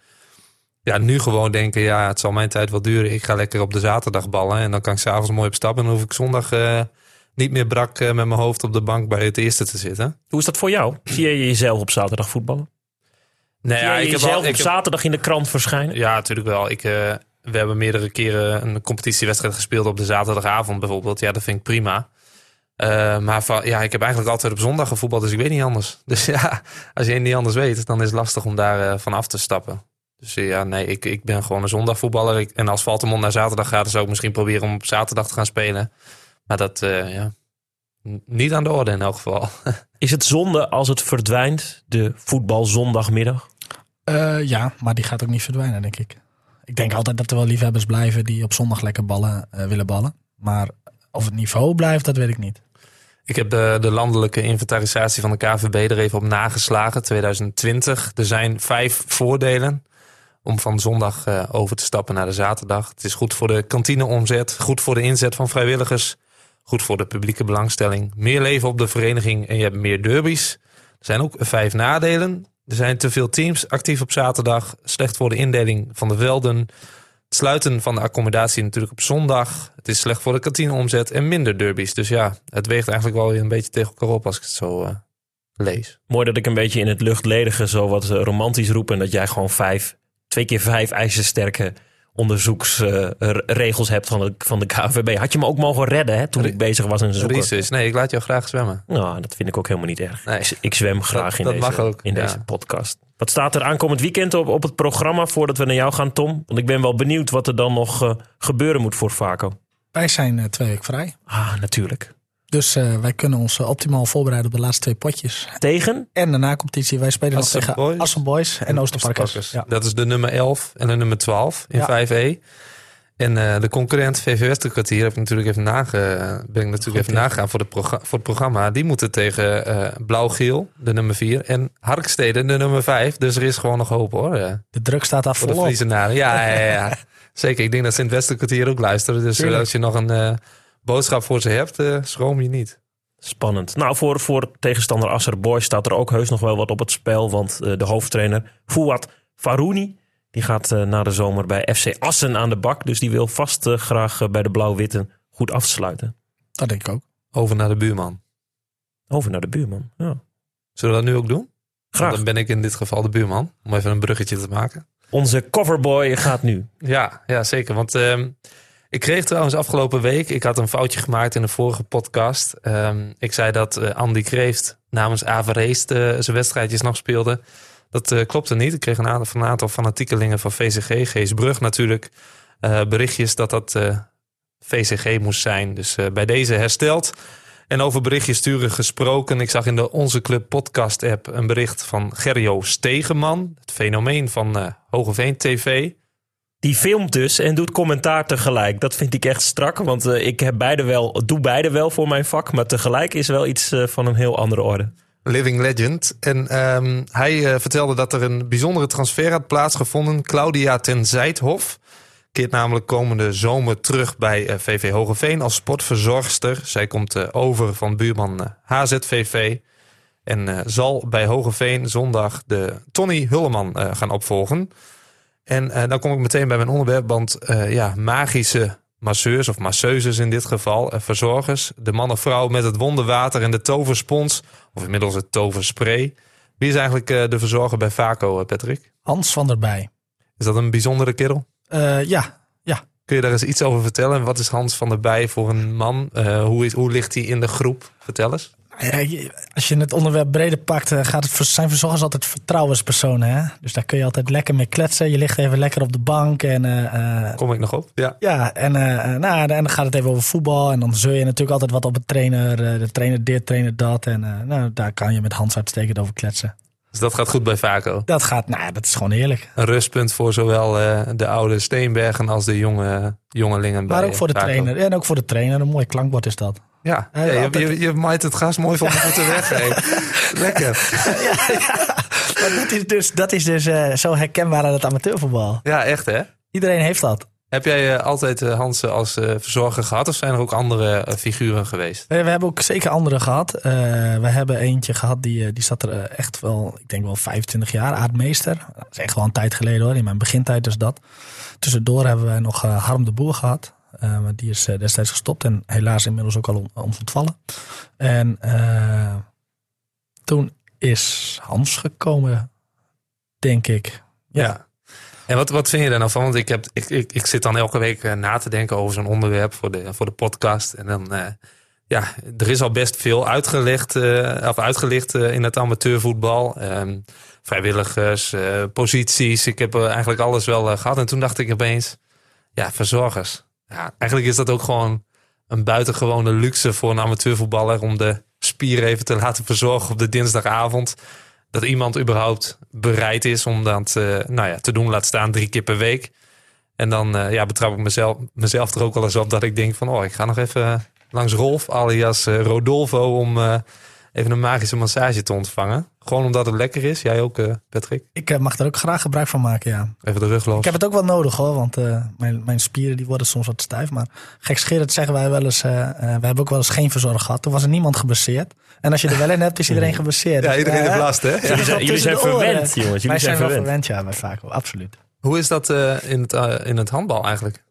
Ja, nu gewoon denken, ja, het zal mijn tijd wel duren. Ik ga lekker op de zaterdag ballen en dan kan ik s'avonds mooi op stap. En dan hoef ik zondag niet meer brak met mijn hoofd op de bank bij het eerste te zitten. Hoe is dat voor jou? Zie je jezelf op zaterdag voetballen? Nee, Zie je jezelf op ik heb- zaterdag in de krant verschijnen? Ja, natuurlijk wel. Ik, eh, we hebben meerdere keren een competitiewedstrijd gespeeld op de zaterdagavond bijvoorbeeld. Ja, dat vind ik prima. Eh, maar van, ja, ik heb eigenlijk altijd op zondag gevoetbald, dus ik weet niet anders. Dus ja, als je niet anders weet, dan is het lastig om daar eh, van af te stappen. Dus ja, nee, ik, ik ben gewoon een zondagvoetballer. Ik, en als Valtemont naar zaterdag gaat, dan zou ik misschien proberen om op zaterdag te gaan spelen. Maar dat, ja, niet aan de orde in elk geval. Is het zonde als het verdwijnt, de voetbalzondagmiddag? Eh, ja, maar die gaat ook niet verdwijnen, denk ik. Ik denk altijd dat er wel liefhebbers blijven die op zondag lekker ballen eh, willen ballen. Maar of het niveau blijft, dat weet ik niet. Ik heb de, de landelijke inventarisatie van de KVB er even op nageslagen, 2020. Er zijn vijf voordelen om van zondag eh, over te stappen naar de zaterdag. Het is goed voor de kantineomzet, goed voor de inzet van vrijwilligers, goed voor de publieke belangstelling, meer leven op de vereniging en je hebt meer derbies. Er zijn ook vijf nadelen. Er zijn te veel teams actief op zaterdag, slecht voor de indeling van de velden. Het sluiten van de accommodatie natuurlijk op zondag. Het is slecht voor de kantineomzet en minder derbies. Dus ja, het weegt eigenlijk wel weer een beetje tegen elkaar op als ik het zo eh, lees. Mooi dat ik een beetje in het luchtledige zo wat eh, romantisch roep. En dat jij gewoon vijf, twee keer vijf ijzersterke onderzoeksregels hebt van de, van de KVB. Had je me ook mogen redden hè, toen ik bezig was in zoeken? Research. Nee, ik laat jou graag zwemmen. Nou, dat vind ik ook helemaal niet erg. Nee. Ik, ik zwem graag Dat- in, dat deze, mag ook, in ja. deze podcast. Wat staat er aankomend weekend op, op het programma voordat we naar jou gaan, Tom? Want ik ben wel benieuwd wat er dan nog eh, gebeuren moet voor Vaco. Wij zijn eh, twee weken vrij. Ah, natuurlijk. Dus eh, wij kunnen ons eh, optimaal voorbereiden op de laatste twee potjes. Tegen? En de na-competitie, wij spelen nog Assen tegen Boys. Assen Boys en Oosterparkers. Oosterparkers. Ja. Dat is de nummer 11 en de nummer 12 in Ja. 5e. En eh, de concurrent VV Westerkwartier heb ik natuurlijk even nage, ben ik natuurlijk even nagegaan voor, de voor het programma. Die moeten tegen eh, Blauw-Geel, de nummer 4, en Harkstede, de nummer 5. Dus er is gewoon nog hoop hoor. De druk staat daar voor de. Friesenaren. Ja, ja, ja, ja. Zeker. Ik denk dat ze in het Westerkwartier ook luisteren. Dus Tuurlijk. als je nog een eh, boodschap voor ze hebt, eh, schroom je niet. Spannend. Nou, voor, voor tegenstander Asser Boys staat er ook heus nog wel wat op het spel. Want eh, de hoofdtrainer Fouad Farouni... die gaat eh, na de zomer bij FC Assen aan de bak. Dus die wil vast graag bij de Blauw-Witten goed afsluiten. Dat denk ik ook. Over naar de buurman. Over naar de buurman. Ja. Zullen we dat nu ook doen? Graag. Dan ben ik in dit geval de buurman. Om even een bruggetje te maken. Onze coverboy gaat nu. Ja, ja zeker. Want ehm, ik kreeg trouwens afgelopen week... Ik had een foutje gemaakt in de vorige podcast. Ehm, ik zei dat eh, Andy Kreeft namens Avereest eh, zijn wedstrijdjes nog speelde. Dat eh, klopte niet. Ik kreeg een aantal, van een aantal fanatiekelingen van VCG. Geesbrug natuurlijk. berichtjes dat dat VCG moest zijn. Dus bij deze hersteld. En over berichtjes sturen gesproken. Ik zag in de Onze Club podcast app een bericht van Gerjo Stegeman. Het fenomeen van Hogeveen TV. Die filmt dus en doet commentaar tegelijk. Dat vind ik echt strak. Want eh, ik heb beide wel, doe beide wel voor mijn vak. Maar tegelijk is wel iets eh, van een heel andere orde. Living Legend. En ehm, hij eh, vertelde dat er een bijzondere transfer had plaatsgevonden. Claudia ten Zijthof keert namelijk komende zomer terug bij VV Hogeveen als sportverzorgster. Zij komt over van buurman HZVV. En zal bij Hogeveen zondag de Tony Hulleman gaan opvolgen. En eh, dan kom ik meteen bij mijn onderwerp. Want eh, ja, magische masseurs of masseuses in dit geval, eh, verzorgers. De man of vrouw met het wonderwater en de toverspons. Of inmiddels het toverspray. Wie is eigenlijk de verzorger bij Vaco, Patrick? Hans van der Bij. Is dat een bijzondere kerel? Eh, ja, Kun je daar eens iets over vertellen? Wat is Hans van der Bij voor een man? Hoe, is, hoe ligt hij in de groep? Vertel eens. Als je het onderwerp breder pakt, eh, gaat het zijn verzorgers altijd vertrouwenspersonen. Hè? Dus daar kun je altijd lekker mee kletsen. Je ligt even lekker op de bank. En, eh, eh, Kom ik nog op? Ja. ja, en, nou, en dan gaat het even over voetbal. En dan zul je natuurlijk altijd wat op de trainer. de trainer dit, trainer dat. En nou, daar kan je met Hans uitstekend over kletsen. Dus dat gaat goed bij Vaco. Dat gaat, nou ja, dat is gewoon heerlijk. Een rustpunt voor zowel eh, de oude Steenbergen als de jonge jongelingen. Maar bij ook voor de Vaco. trainer. En ook voor de trainer. Een mooi klankbord is dat. Ja, Ja, ja, je, altijd- je, je maait het gras mooi van de voeten weg. Lekker. Maar dat is dus, dat is dus eh, zo herkenbaar aan het amateurvoetbal. Ja, echt hè? Iedereen heeft dat. Heb jij eh, altijd eh, Hans als eh, verzorger gehad? Of zijn er ook andere figuren geweest? We, we hebben ook zeker andere gehad. Eh, we hebben eentje gehad die, die zat er echt wel, ik denk wel 25 jaar, aardmeester. Dat is echt wel een tijd geleden hoor, in mijn begintijd dus dat. Tussendoor hebben we nog Harm de Boer gehad. Eh, maar die is destijds gestopt en helaas inmiddels ook al om, ons ontvallen. En toen is Hans gekomen, denk ik. Ja. En wat, wat vind je daar nou van? Want ik, heb, ik, ik, ik zit dan elke week eh, na te denken over zo'n onderwerp voor de, voor de podcast. En dan, eh, ja, er is al best veel uitgelegd, eh, of uitgelicht in het amateurvoetbal. Ehm, vrijwilligers, posities. Ik heb eigenlijk alles wel eh, gehad. En toen dacht ik opeens, ja, verzorgers. Ja, eigenlijk is dat ook gewoon een buitengewone luxe voor een amateurvoetballer om de spier even te laten verzorgen op de dinsdagavond dat iemand überhaupt bereid is om dat eh, nou ja, te doen, laat staan drie keer per week. En dan eh, ja, betrap ik mezelf, mezelf er ook wel eens op dat ik denk van, oh, ik ga nog even langs Rolf, alias eh, Rodolfo, om even een magische massage te ontvangen. Gewoon omdat het lekker is. Jij ook, eh, Patrick? Ik eh, mag er ook graag gebruik van maken, ja. Even de rug los. Ik heb het ook wel nodig hoor, want eh, mijn, mijn spieren die worden soms wat stijf. Maar gekscherend zeggen wij wel eens, eh, eh, we hebben ook wel eens geen verzorger gehad. Toen was er niemand geblesseerd. En als je er wel in hebt, is iedereen geblesseerd. Ja, Dus, iedereen heeft last, hè? Jullie zijn, jullie zijn verwend, jongens. Jullie Wij zijn zijn wel verwend. ja, bij Vaco, absoluut. Hoe is dat eh, in, het, in het handbal eigenlijk?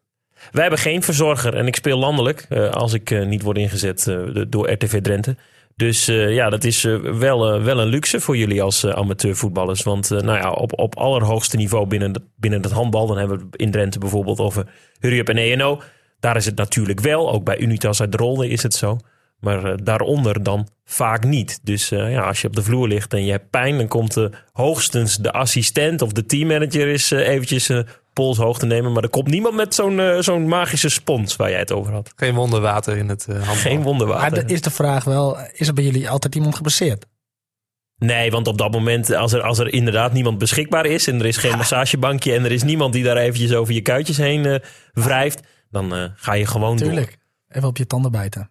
Wij hebben geen verzorger en ik speel landelijk eh, als ik eh, niet word ingezet eh, door RTV Drenthe. Dus eh, ja, dat is eh, wel, eh, wel een luxe voor jullie als amateurvoetballers. Want nou ja, op, op allerhoogste niveau binnen, binnen het handbal, dan hebben we in Drenthe bijvoorbeeld over Hurry Up en ENO. Daar is het natuurlijk wel, ook bij Unitas uit Rolde is het zo. Maar daaronder dan vaak niet. Dus ja, als je op de vloer ligt en je hebt pijn, dan komt hoogstens de assistent of de teammanager is eventjes eh polshoog te nemen. Maar er komt niemand met zo'n eh, zo'n magische spons waar jij het over had. Geen wonderwater in het eh, handbal. Geen Maar wonderwater. de- is de vraag wel, is er bij jullie altijd iemand geblesseerd? Nee, want op dat moment, als er, als er inderdaad niemand beschikbaar is... en er is geen massagebankje en er is niemand die daar eventjes over je kuitjes heen eh, wrijft... dan eh, ga je gewoon door. Tuurlijk. Even op je tanden bijten.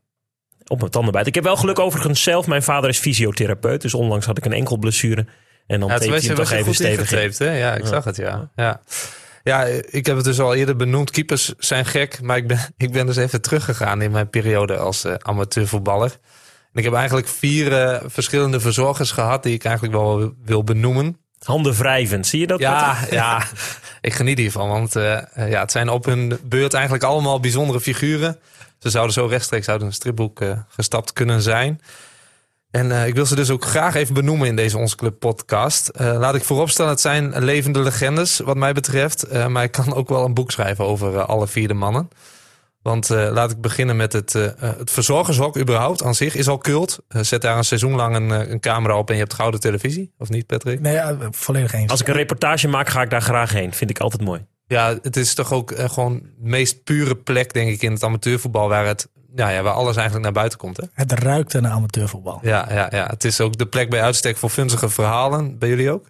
op mijn tanden bijten. Ik heb wel geluk overigens zelf. Mijn vader is fysiotherapeut. Dus onlangs had ik een enkel blessure. En dan Ja, je was hem toch je even goed stevig hè? Ja, ik Ja. zag het, ja. ja. Ja, ik heb het dus al eerder benoemd. Keepers zijn gek, maar ik ben, ik ben dus even teruggegaan in mijn periode als eh, amateurvoetballer. En ik heb eigenlijk vier eh, verschillende verzorgers gehad die ik eigenlijk wel wil benoemen. Handen wrijvend. Zie je dat? Ja, ja, ik geniet hiervan, want eh, ja, het zijn op hun beurt eigenlijk allemaal bijzondere figuren. Ze zouden zo rechtstreeks uit een stripboek gestapt kunnen zijn. En eh, ik wil ze dus ook graag even benoemen in deze Onze Club podcast. Eh, laat ik vooropstellen, het zijn levende legendes wat mij betreft. Eh, maar ik kan ook wel een boek schrijven over alle vier de mannen. Want eh, laat ik beginnen met het, het verzorgershok überhaupt aan zich is al cult. Eh, zet daar een seizoen lang een, een camera op en je hebt gouden televisie. Of niet, Patrick? Nee, ja, volledig eens. Als ik een reportage maak, ga ik daar graag heen. Vind ik altijd mooi. Ja, het is toch ook gewoon de meest pure plek, denk ik, in het amateurvoetbal. Waar, het, ja, ja, waar alles eigenlijk naar buiten komt. Hè? Het ruikt naar amateurvoetbal. Ja, ja, ja, het is ook de plek bij uitstek voor funzige verhalen. Bij jullie ook?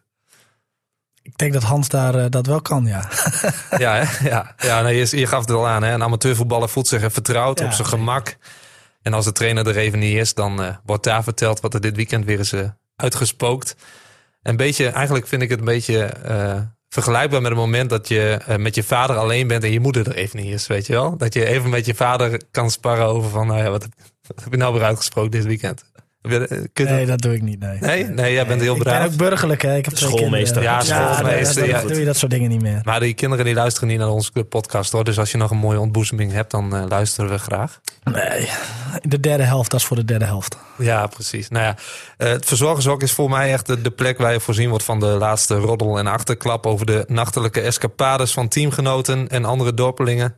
Ik denk dat Hans daar eh, dat wel kan, ja. ja, hè? ja. ja nee, je, je gaf het al aan. Hè? Een amateurvoetballer voelt zich vertrouwd Ja, op zijn gemak. En als de trainer er even niet is, dan eh, wordt daar verteld wat er dit weekend weer is eh, uitgespookt. Een beetje, eigenlijk vind ik het een beetje vergelijkbaar met het moment dat je eh, met je vader alleen bent en je moeder er even niet is, weet je wel? Dat je even met je vader kan sparren over van, nou ja, wat, heb- wat heb je nou weer uitgesproken dit weekend? Nee, dat doe ik niet. Nee, nee, nee jij bent heel braaf. Ik ben ook burgerlijk. Hè. Ik heb schoolmeester. Ja, schoolmeester. Ja, doe je dat soort dingen niet meer. Maar die kinderen die luisteren niet naar onze podcast hoor. Dus als je nog een mooie ontboezeming hebt, dan uh, luisteren we graag. Nee, de derde helft, dat is voor de derde helft. Ja, precies. Nou ja, uh, het verzorgershok is voor mij echt de, de, plek waar je voorzien wordt van de laatste roddel en achterklap over de nachtelijke escapades van teamgenoten en andere dorpelingen.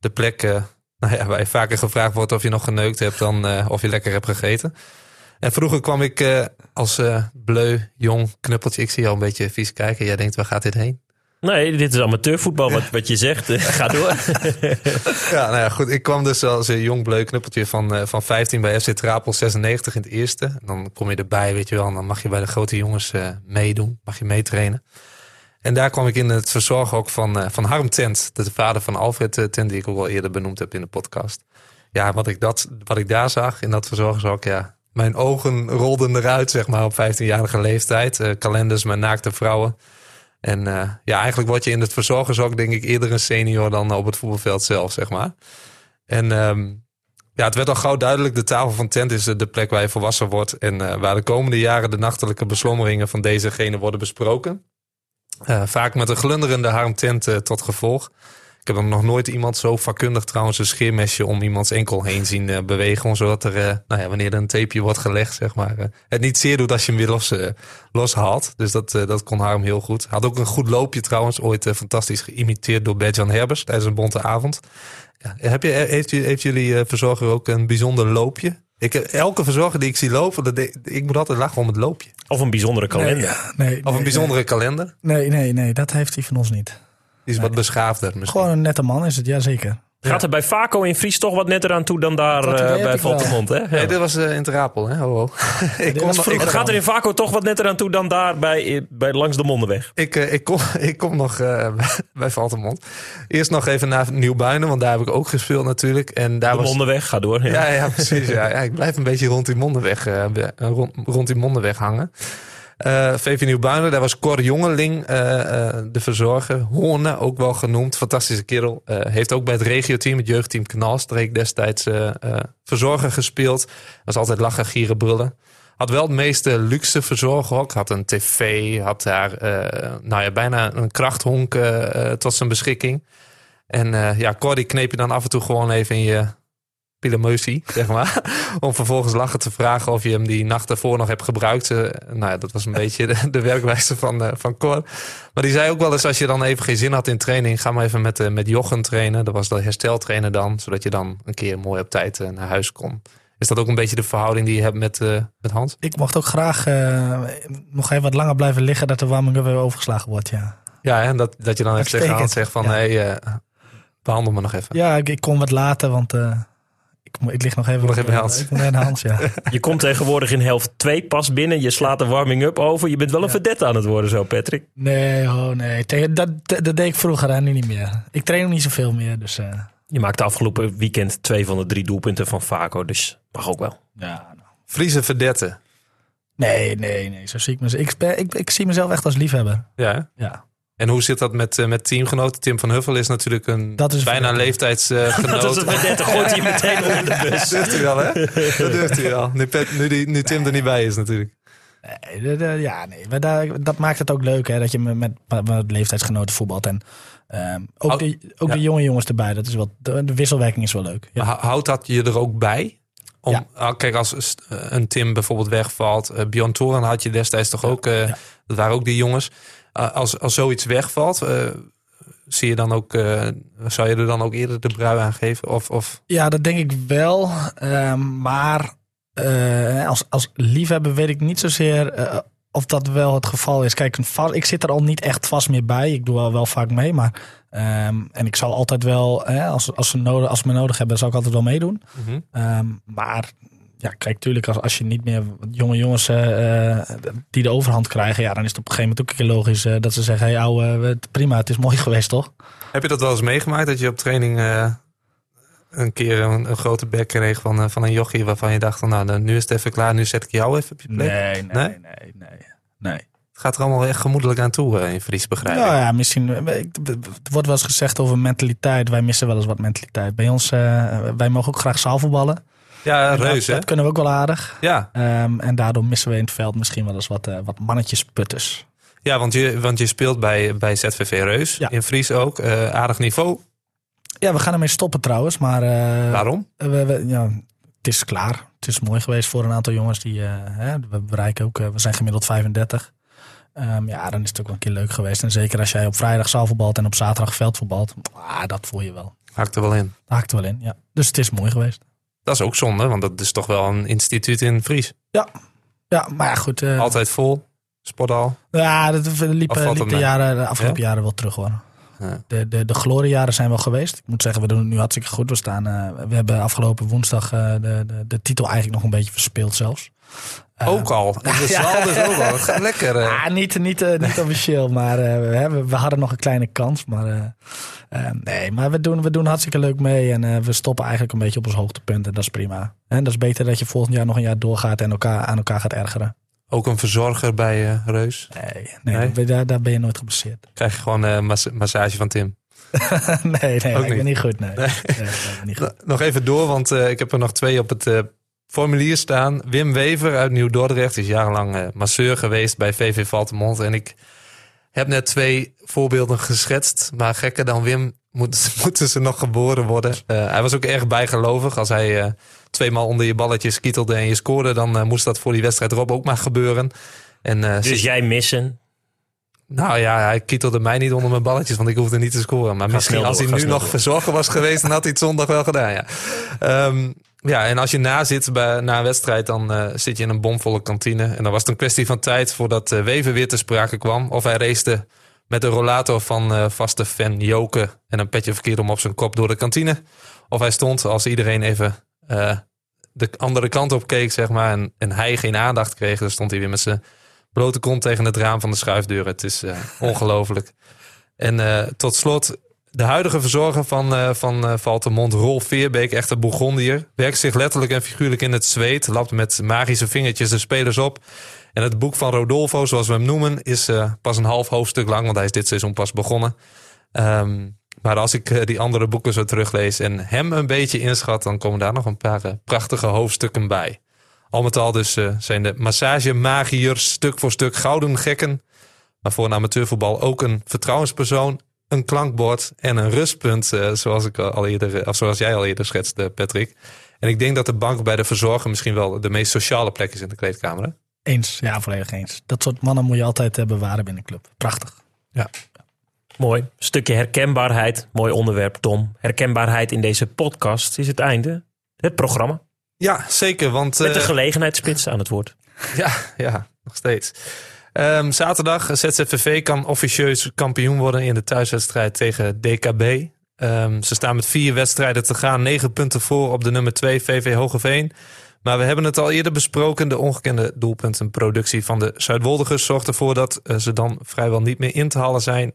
De plek uh, nou ja, waar je vaker gevraagd wordt of je nog geneukt hebt dan uh, of je lekker hebt gegeten. En vroeger kwam ik uh, als uh, bleu, jong knuppeltje. Ik zie jou een beetje vies kijken. Jij denkt, waar gaat dit heen? Nee, dit is amateurvoetbal, wat, wat je zegt. Ga door. ja, nou ja, goed. Ik kwam dus als een jong bleu knuppeltje van, van 15 bij FC Trapel, 96 in het eerste. En dan kom je erbij, weet je wel. En dan mag je bij de grote jongens meedoen. Mag je meetrainen. En daar kwam ik in het verzorghok van, van Harm Tent. De vader van Alfred Tent, die ik ook al eerder benoemd heb in de podcast. Ja, wat ik, dat, wat ik daar zag in dat verzorgershok, ja, mijn ogen rolden eruit, zeg maar, op 15-jarige leeftijd. Uh, kalenders met naakte vrouwen. En uh, ja, eigenlijk word je in het verzorgershok, denk ik, eerder een senior dan op het voetbalveld zelf, zeg maar. En um, ja, het werd al gauw duidelijk, de tafel van tent is de plek waar je volwassen wordt. En uh, waar de komende jaren de nachtelijke beslommeringen van dezegene worden besproken. vaak met een glunderende harm tent tot gevolg. Ik heb nog nooit iemand zo vakkundig trouwens een scheermesje om iemands enkel heen zien uh, bewegen. Zodat er, uh, nou ja, wanneer er een tapeje wordt gelegd, zeg maar, uh, het niet zeer doet als je hem weer los, loshaalt. Dus dat, dat kon Harm heel goed. Had ook een goed loopje trouwens, ooit fantastisch geïmiteerd door Bert-Jan Herbers tijdens een bonte avond. Ja, heb je, heeft, heeft jullie verzorger ook een bijzonder loopje? Ik, elke verzorger die ik zie lopen, dat de, ik moet altijd lachen om het loopje. Of een bijzondere kalender. Nee, nee, of een bijzondere nee. kalender. Nee, nee, nee, dat heeft hij van ons niet. Die is wat beschaafder misschien. Gewoon een nette man is het, ja zeker. Gaat er bij Vaco in Fries toch wat netter aan toe dan daar uh, bij Valtemont, hè? Ja. Nee, dit was uh, in Terapel, hè? Oh, oh. ik kon, ik, gaat er in Vaco toch wat netter aan toe dan daar bij, bij langs de Mondenweg? Ik, uh, ik, kom, ik kom nog bij Valtemont. Eerst nog even naar Nieuwbuinen, want daar heb ik ook gespeeld natuurlijk. En daar de was... Mondenweg, ga door. Ja, ja, ja precies. ja. ja. ik blijf een beetje rond die Mondenweg, rond, rond die Mondenweg hangen. Uh, VV Nieuwbuinen, daar was Cor Jongeling uh, uh, de verzorger. Hoorne, ook wel genoemd. Fantastische kerel. heeft ook bij het regioteam, het jeugdteam Knalstreek destijds verzorger gespeeld. Was altijd lachen, gieren, brullen. Had wel het meeste luxe verzorghok. Had een tv, had daar nou ja, bijna een krachthonk tot zijn beschikking. En ja, Cor die kneep je dan af en toe gewoon even in je pilemeusie, zeg maar. Om vervolgens lachen te vragen of je hem die nacht ervoor nog hebt gebruikt. Uh, nou ja, dat was een beetje de, de werkwijze van, uh, van Cor. Maar die zei ook wel eens, als je dan even geen zin had in training... ga maar even met, uh, met Jochen trainen. Dat was de hersteltrainer dan. Zodat je dan een keer mooi op tijd naar huis kon. Is dat ook een beetje de verhouding die je hebt met, met Hans? Ik mocht ook graag nog even wat langer blijven liggen... dat de warming weer overgeslagen wordt, ja. Ja, en dat, dat je dan even tegen Hans zegt van... Ja. hey, behandel me nog even. Ja, ik, ik kon wat later, want... Ik, ik lig nog even, nog even Hans. Ik Hans, ja. je komt tegenwoordig in helft 2 pas binnen. Je slaat een warming-up over. Je bent wel een ja. verdette aan het worden zo, Patrick. Nee, oh nee. Dat, dat, dat deed ik vroeger aan, nu niet meer. Ik train nog niet zoveel meer, dus... Uh... Je maakte afgelopen weekend twee van de drie doelpunten van Vaco. Dus mag ook wel. Ja, nou. Friese verdette. Nee, nee, nee. Zo zie ik, mezelf. Ik, ik, ik zie mezelf echt als liefhebber. Ja? Ja. En hoe zit dat met, uh, met teamgenoten? Tim van Huffel is natuurlijk een dat is bijna leeftijdsgenoot. Dat is een verdette, gooit hij meteen onder de bus. dat durft hij wel, hè? Dat durft hij wel. Nu, nu, die, nu Tim er niet bij is natuurlijk. Nee, ja, nee. Maar daar, dat maakt het ook leuk, hè? Dat je met, met, met leeftijdsgenoten voetbalt. En um, ook, de, ook ja. de jonge jongens erbij. Dat is wel, de, de wisselwerking is wel leuk. Ja. Houdt dat je er ook bij? Om, ja. Kijk, als een Tim bijvoorbeeld wegvalt. Uh, Bjorn Toren had je destijds toch ook. Uh, dat waren ook die jongens. Uh, als, als zoiets wegvalt, uh, zie je dan ook, uh, zou je er dan ook eerder de brui aan geven? Of, of? Ja, dat denk ik wel. maar als, als liefhebber weet ik niet zozeer of dat wel het geval is. Kijk, ik zit er al niet echt vast meer bij. Ik doe wel, wel vaak mee, maar um, en ik zal altijd wel, als, als, ze nodig, als ze me nodig hebben, zal ik altijd wel meedoen. Mm -hmm. um, maar ja, kijk, tuurlijk, als, als je niet meer jonge jongens uh, die de overhand krijgen, ja, dan is het op een gegeven moment ook een keer logisch uh, dat ze zeggen: hé, hey, ouwe, prima, het is mooi geweest, toch? Heb je dat wel eens meegemaakt dat je op training een keer een, een, grote bek kreeg van, van een jochie waarvan je dacht: nou, nu is het even klaar, nu zet ik jou even op je plek? Nee, nee, nee, nee. nee, nee. Het gaat er allemaal echt gemoedelijk aan toe in Fries, begrijp ik. Ja, ja, misschien. Het wordt wel eens gezegd over mentaliteit. Wij missen wel eens wat mentaliteit. Bij ons, wij mogen ook graag zaalvoetballen. Ja, dat- reus hè? Dat kunnen we ook wel aardig. Ja. Ehm, en daardoor missen we in het veld misschien wel eens wat, eh, wat mannetjesputters. Ja, want je, want je speelt bij, bij ZVV Reus. Ja. In Fries ook. Eh, aardig niveau. Ja, we gaan ermee stoppen trouwens. Maar eh, Waarom? we, we- ja, het is klaar. Het is mooi geweest voor een aantal jongens die hè, we bereiken ook. we zijn gemiddeld 35. Ehm, ja, dan is het ook wel een keer leuk geweest. En zeker als jij op vrijdag zaalvoetbalt en op zaterdag veldvoetbalt. Ah, dat voel je wel. Haakt er wel in. Dat haakt er wel in, ja. Dus het is mooi geweest. Dat is ook zonde, want dat is toch wel een instituut in Fries. Ja, maar ja, goed. eh, Altijd vol. Sporthal. Ja, dat liep, liep de, jaren, de afgelopen jaren wel terug hoor. De, de, de gloriejaren zijn wel geweest. Ik moet zeggen, we doen het nu hartstikke goed. We, staan, eh, we hebben afgelopen woensdag eh, de, de, de titel eigenlijk nog een beetje verspeeld zelfs. Eh, ook al. De ja. zaal dus ook al. Het gaat lekker. Ah, niet, niet, niet officieel, maar we, hebben- we hadden nog een kleine kans. Maar, nee, maar we doen, we doen hartstikke leuk mee. En we stoppen eigenlijk een beetje op ons hoogtepunt. En dat is prima. En dat is beter dat je volgend jaar nog een jaar doorgaat en elkaar, aan elkaar gaat ergeren. Ook een verzorger bij eh, Reus. Nee, nee, Nee? Daar, daar ben je nooit gebaseerd. Krijg je gewoon een massage van Tim. nee, nee, Ook ik ben niet. niet goed. Nee, nee. niet goed. Nog even door, want eh, ik heb er nog twee op het eh, formulier staan. Wim Wever uit Nieuw-Dordrecht is jarenlang eh, masseur geweest bij VV Valtemont. En ik heb net twee voorbeelden geschetst. Maar gekker dan Wim moet, moeten ze nog geboren worden. Eh, hij was ook erg bijgelovig. Als hij eh, tweemaal onder je balletjes kietelde en je scoorde... dan eh, moest dat voor die wedstrijd erop ook maar gebeuren. En, eh, Dus jij missen. nou ja, hij kietelde mij niet onder mijn balletjes, want ik hoefde niet te scoren. Maar Ga misschien als hij nu nog door. verzorger was geweest, dan had hij het zondag wel gedaan. Ja, Ehm, ja en als je na zit bij, na een wedstrijd, dan eh, zit je in een bomvolle kantine. En dan was het een kwestie van tijd voordat Wever weer te sprake kwam. Of hij race met de rollator van vaste fan Joke en een petje verkeerd om op zijn kop door de kantine. Of hij stond als iedereen even eh, de andere kant op keek, zeg maar, en, en hij geen aandacht kreeg, dan stond hij weer met zijn blote kont tegen het raam van de schuifdeur. Het is eh, ongelooflijk. En eh, tot slot, de huidige verzorger van, eh van Valtemont, Rolf Veerbeek, echt een Bourgondier, werkt zich letterlijk en figuurlijk in het zweet, lapt met magische vingertjes de spelers op. En het boek van Rodolfo, zoals we hem noemen, is pas een half hoofdstuk lang, want hij is dit seizoen pas begonnen. Ehm, maar als ik eh, die andere boeken zo teruglees en hem een beetje inschat, dan komen daar nog een paar eh, prachtige hoofdstukken bij. Al met al dus eh, zijn de massagemagiërs stuk voor stuk gouden gekken. Maar voor een amateurvoetbal ook een vertrouwenspersoon, een klankbord en een rustpunt. zoals, ik al eerder, of zoals jij al eerder schetste, Patrick. En ik denk dat de bank bij de verzorger misschien wel de meest sociale plek is in de kleedkamer. Hè? Eens, ja, volledig eens. Dat soort mannen moet je altijd bewaren binnen een club. Prachtig. Mooi. Stukje herkenbaarheid. Mooi onderwerp, Tom. Herkenbaarheid in deze podcast is het einde. Het programma. Ja, zeker. Want, Met de eh, gelegenheidsspits aan het woord. Ja, ja, nog steeds. Ehm, zaterdag, ZZVV kan officieus kampioen worden in de thuiswedstrijd tegen DKB. Ehm, ze staan met vier wedstrijden te gaan, negen punten voor op de nummer 2 VV Hogeveen. Maar we hebben het al eerder besproken. De ongekende doelpuntenproductie van de Zuidwoldigers zorgt ervoor dat eh, ze dan vrijwel niet meer in te halen zijn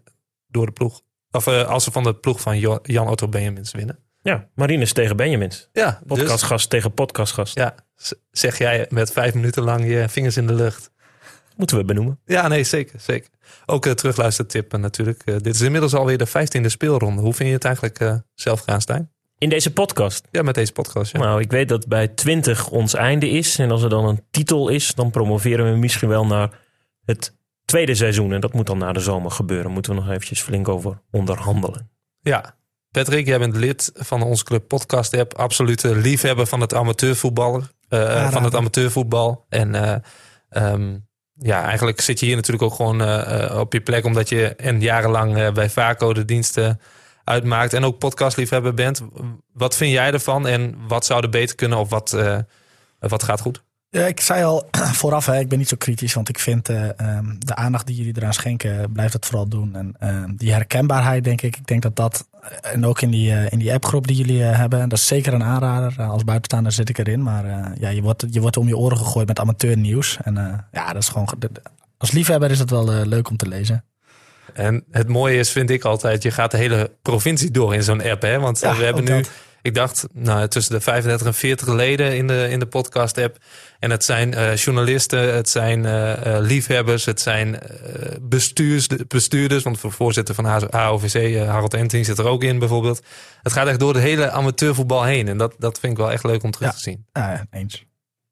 door de ploeg. Of eh, als ze van de ploeg van Jan Otto Benjamins winnen. Ja, Marinus tegen Benjamins. Ja, dus, Podcastgast tegen podcastgast. ja, zeg jij met vijf minuten lang je vingers in de lucht. Moeten we benoemen. Ja, nee, zeker. zeker. Ook uh, terugluistertip eh, natuurlijk. Dit is inmiddels alweer de vijftiende speelronde. Hoe vind je het eigenlijk zelf gaan, Stijn? In deze podcast. Ja, met deze podcast. Ja. Nou, ik weet dat bij 20 ons einde is. En als er dan een titel is, dan promoveren we misschien wel naar het tweede seizoen. En dat moet dan na de zomer gebeuren. Moeten we nog eventjes flink over onderhandelen. ja. Patrick, jij bent lid van onze club podcast app. Absolute liefhebber van het amateurvoetballer. eh, Aanrader. van het amateurvoetbal. En eh, ehm, ja, eigenlijk zit je hier natuurlijk ook gewoon eh, eh, op je plek. Omdat je en jarenlang eh, bij Vaco de diensten uitmaakt. En ook podcastliefhebber bent. Wat vind jij ervan? En wat zou er beter kunnen? Of wat, eh, wat gaat goed? Ja, ik zei al vooraf, hè, ik ben niet zo kritisch, want ik vind eh, ehm, de aandacht die jullie eraan schenken, blijft het vooral doen. En ehm, die herkenbaarheid, denk ik, ik denk dat dat, eh, en ook in die, eh, in die appgroep die jullie eh, hebben, dat is zeker een aanrader. Eh, als buitenstaander zit ik erin, maar eh, ja, je wordt, je wordt om je oren gegooid met amateurnieuws. En eh, ja, dat is gewoon, als liefhebber is het wel eh, leuk om te lezen. En het mooie is, vind ik altijd, je gaat de hele provincie door in zo'n app. Hè? Want Ja, eh, we hebben nu dat. Ik dacht, nou, tussen de 35 en 40 leden in de, in de podcast app. En het zijn uh, journalisten, het zijn uh, liefhebbers, het zijn bestuurs, bestuurders. Want de voorzitter van HOVC, Harold Enting, zit er ook in bijvoorbeeld. Het gaat echt door de hele amateurvoetbal heen. En dat, dat vind ik wel echt leuk om terug ja. te zien. Ja, eens.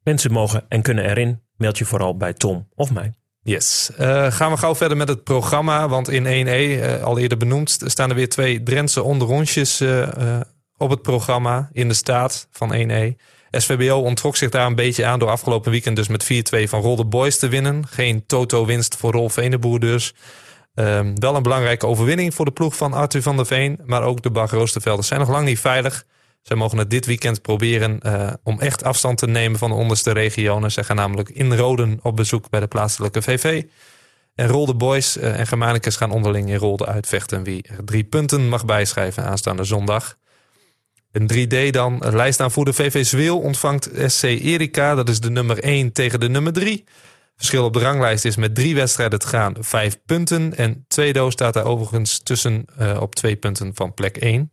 Mensen mogen en kunnen erin. Meld je vooral bij Tom of mij. Yes. Uh, gaan we gauw verder met het programma. Want in 1E, uh, al eerder benoemd, staan er weer twee Drentse onderrondjes uh, op het programma in de staat van 1E. SVBO ontrok zich daar een beetje aan door afgelopen weekend dus met 4-2 van Rolde Boys te winnen. Geen toto-winst voor Rolf Veneboer dus. Um, wel een belangrijke overwinning voor de ploeg van Arthur van der Veen. Maar ook de Bag Roostervelders zijn nog lang niet veilig. Zij mogen het dit weekend proberen uh, om echt afstand te nemen van de onderste regionen. Ze gaan namelijk in Roden op bezoek bij de plaatselijke VV. En Rolde Boys uh, en Germanicus gaan onderling in Rolde uitvechten wie drie punten mag bijschrijven aanstaande zondag. Een 3D dan. Een lijstaanvoerder VV Zweel ontvangt SC Erika. Dat is de nummer 1 tegen de nummer 3. Verschil op de ranglijst is met drie wedstrijden te gaan vijf punten. En Tweedo staat daar overigens tussen uh, op twee punten van plek 1.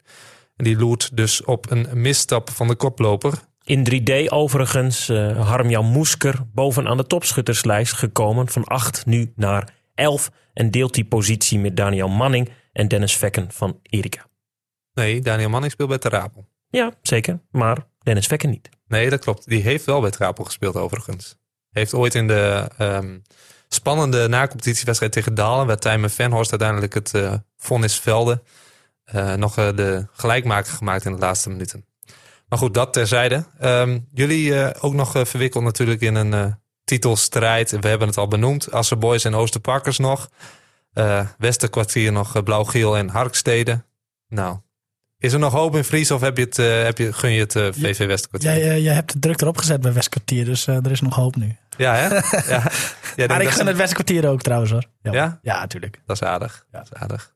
En die loert dus op een misstap van de koploper. In 3D overigens uh, Harm-Jan Moesker bovenaan de topschutterslijst gekomen. Van 8 nu naar 11. En deelt die positie met Daniel Manning en Dennis Vekken van Erika. Nee, Daniel Manning speelt bij Terapel. Ja, zeker. Maar Dennis Vekken niet. Nee, dat klopt. Die heeft wel bij Terapel gespeeld overigens. Heeft ooit in de um, spannende nacompetitiewedstrijd tegen Dalen... waar Tijmen Venhorst uiteindelijk het uh, vonnis velde... Uh, nog uh, de gelijkmaker gemaakt in de laatste minuten. Maar goed, dat terzijde. Um, jullie uh, ook nog verwikkeld natuurlijk in een titelstrijd. We hebben het al benoemd. Assen Boys en Oosterparkers nog. Westerkwartier nog Blauw-Geel en Harkstede. Nou, is er nog hoop in Fries of heb je het, heb je, gun je het VV Westerkwartier? Jij, jij hebt de druk erop gezet bij Westkwartier, dus er is nog hoop nu. Ja, hè? ja. ja maar ik gun het Westkwartier ook trouwens hoor. Ja? Ja, ja natuurlijk. Dat is aardig. Ja. Dat is aardig.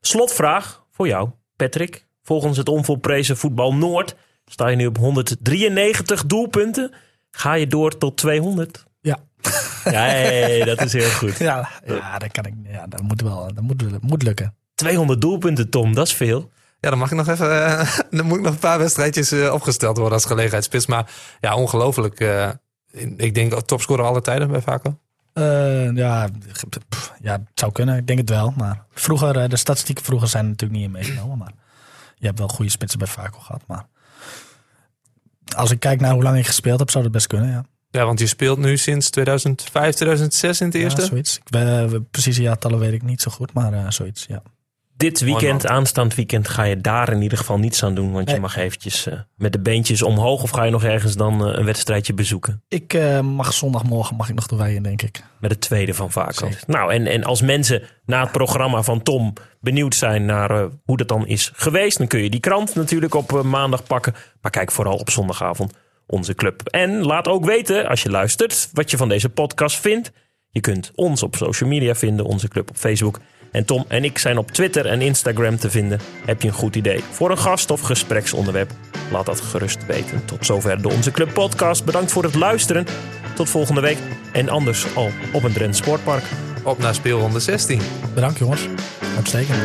Slotvraag voor jou, Patrick. Volgens het onvolprezen Voetbal Noord sta je nu op 193 doelpunten. Ga je door tot 200? Ja. Nee, dat is heel goed. Ja, ja dat, kan ik, ja, dat moet wel. Dat moet, dat moet lukken. 200 doelpunten, Tom, dat is veel. Ja, dan mag ik nog even. Uh, dan moet ik nog een paar wedstrijdjes uh, opgesteld worden als gelegenheidsspits. Maar ja, ongelooflijk. Uh, ik denk topscorer alle tijden bij Vaco. Ja, ja, het zou kunnen. Ik denk het wel. Maar vroeger, de statistieken vroeger zijn natuurlijk niet in meegenomen. Maar je hebt wel goede spitsen bij Vaco gehad. Maar als ik kijk naar hoe lang ik gespeeld heb, zou dat best kunnen, ja. Ja, want je speelt nu sinds 2005, 2006 in het eerste? Ja, zoiets. Ik ben, precieze jaartallen weet ik niet zo goed, maar uh, zoiets, ja. Dit weekend, aanstaand weekend, ga je daar in ieder geval niets aan doen. Want nee. je mag eventjes uh, met de beentjes omhoog. Of ga je nog ergens dan uh, een wedstrijdje bezoeken? Ik uh, mag zondagmorgen mag ik nog de weien, denk ik. Met het tweede van Vaco. Nou, en, en als mensen na het programma van Tom benieuwd zijn naar hoe dat dan is geweest. Dan kun je die krant natuurlijk op maandag pakken. Maar kijk vooral op zondagavond onze club. En laat ook weten, als je luistert, wat je van deze podcast vindt. Je kunt ons op social media vinden, onze club op Facebook. En Tom en ik zijn op Twitter en Instagram te vinden. Heb je een goed idee voor een gast of gespreksonderwerp? Laat dat gerust weten. Tot zover de Onze Club podcast. Bedankt voor het luisteren. Tot volgende week. En anders al op een Drenthe Sportpark. Op naar speelronde 16. Bedankt jongens. Uitstekend.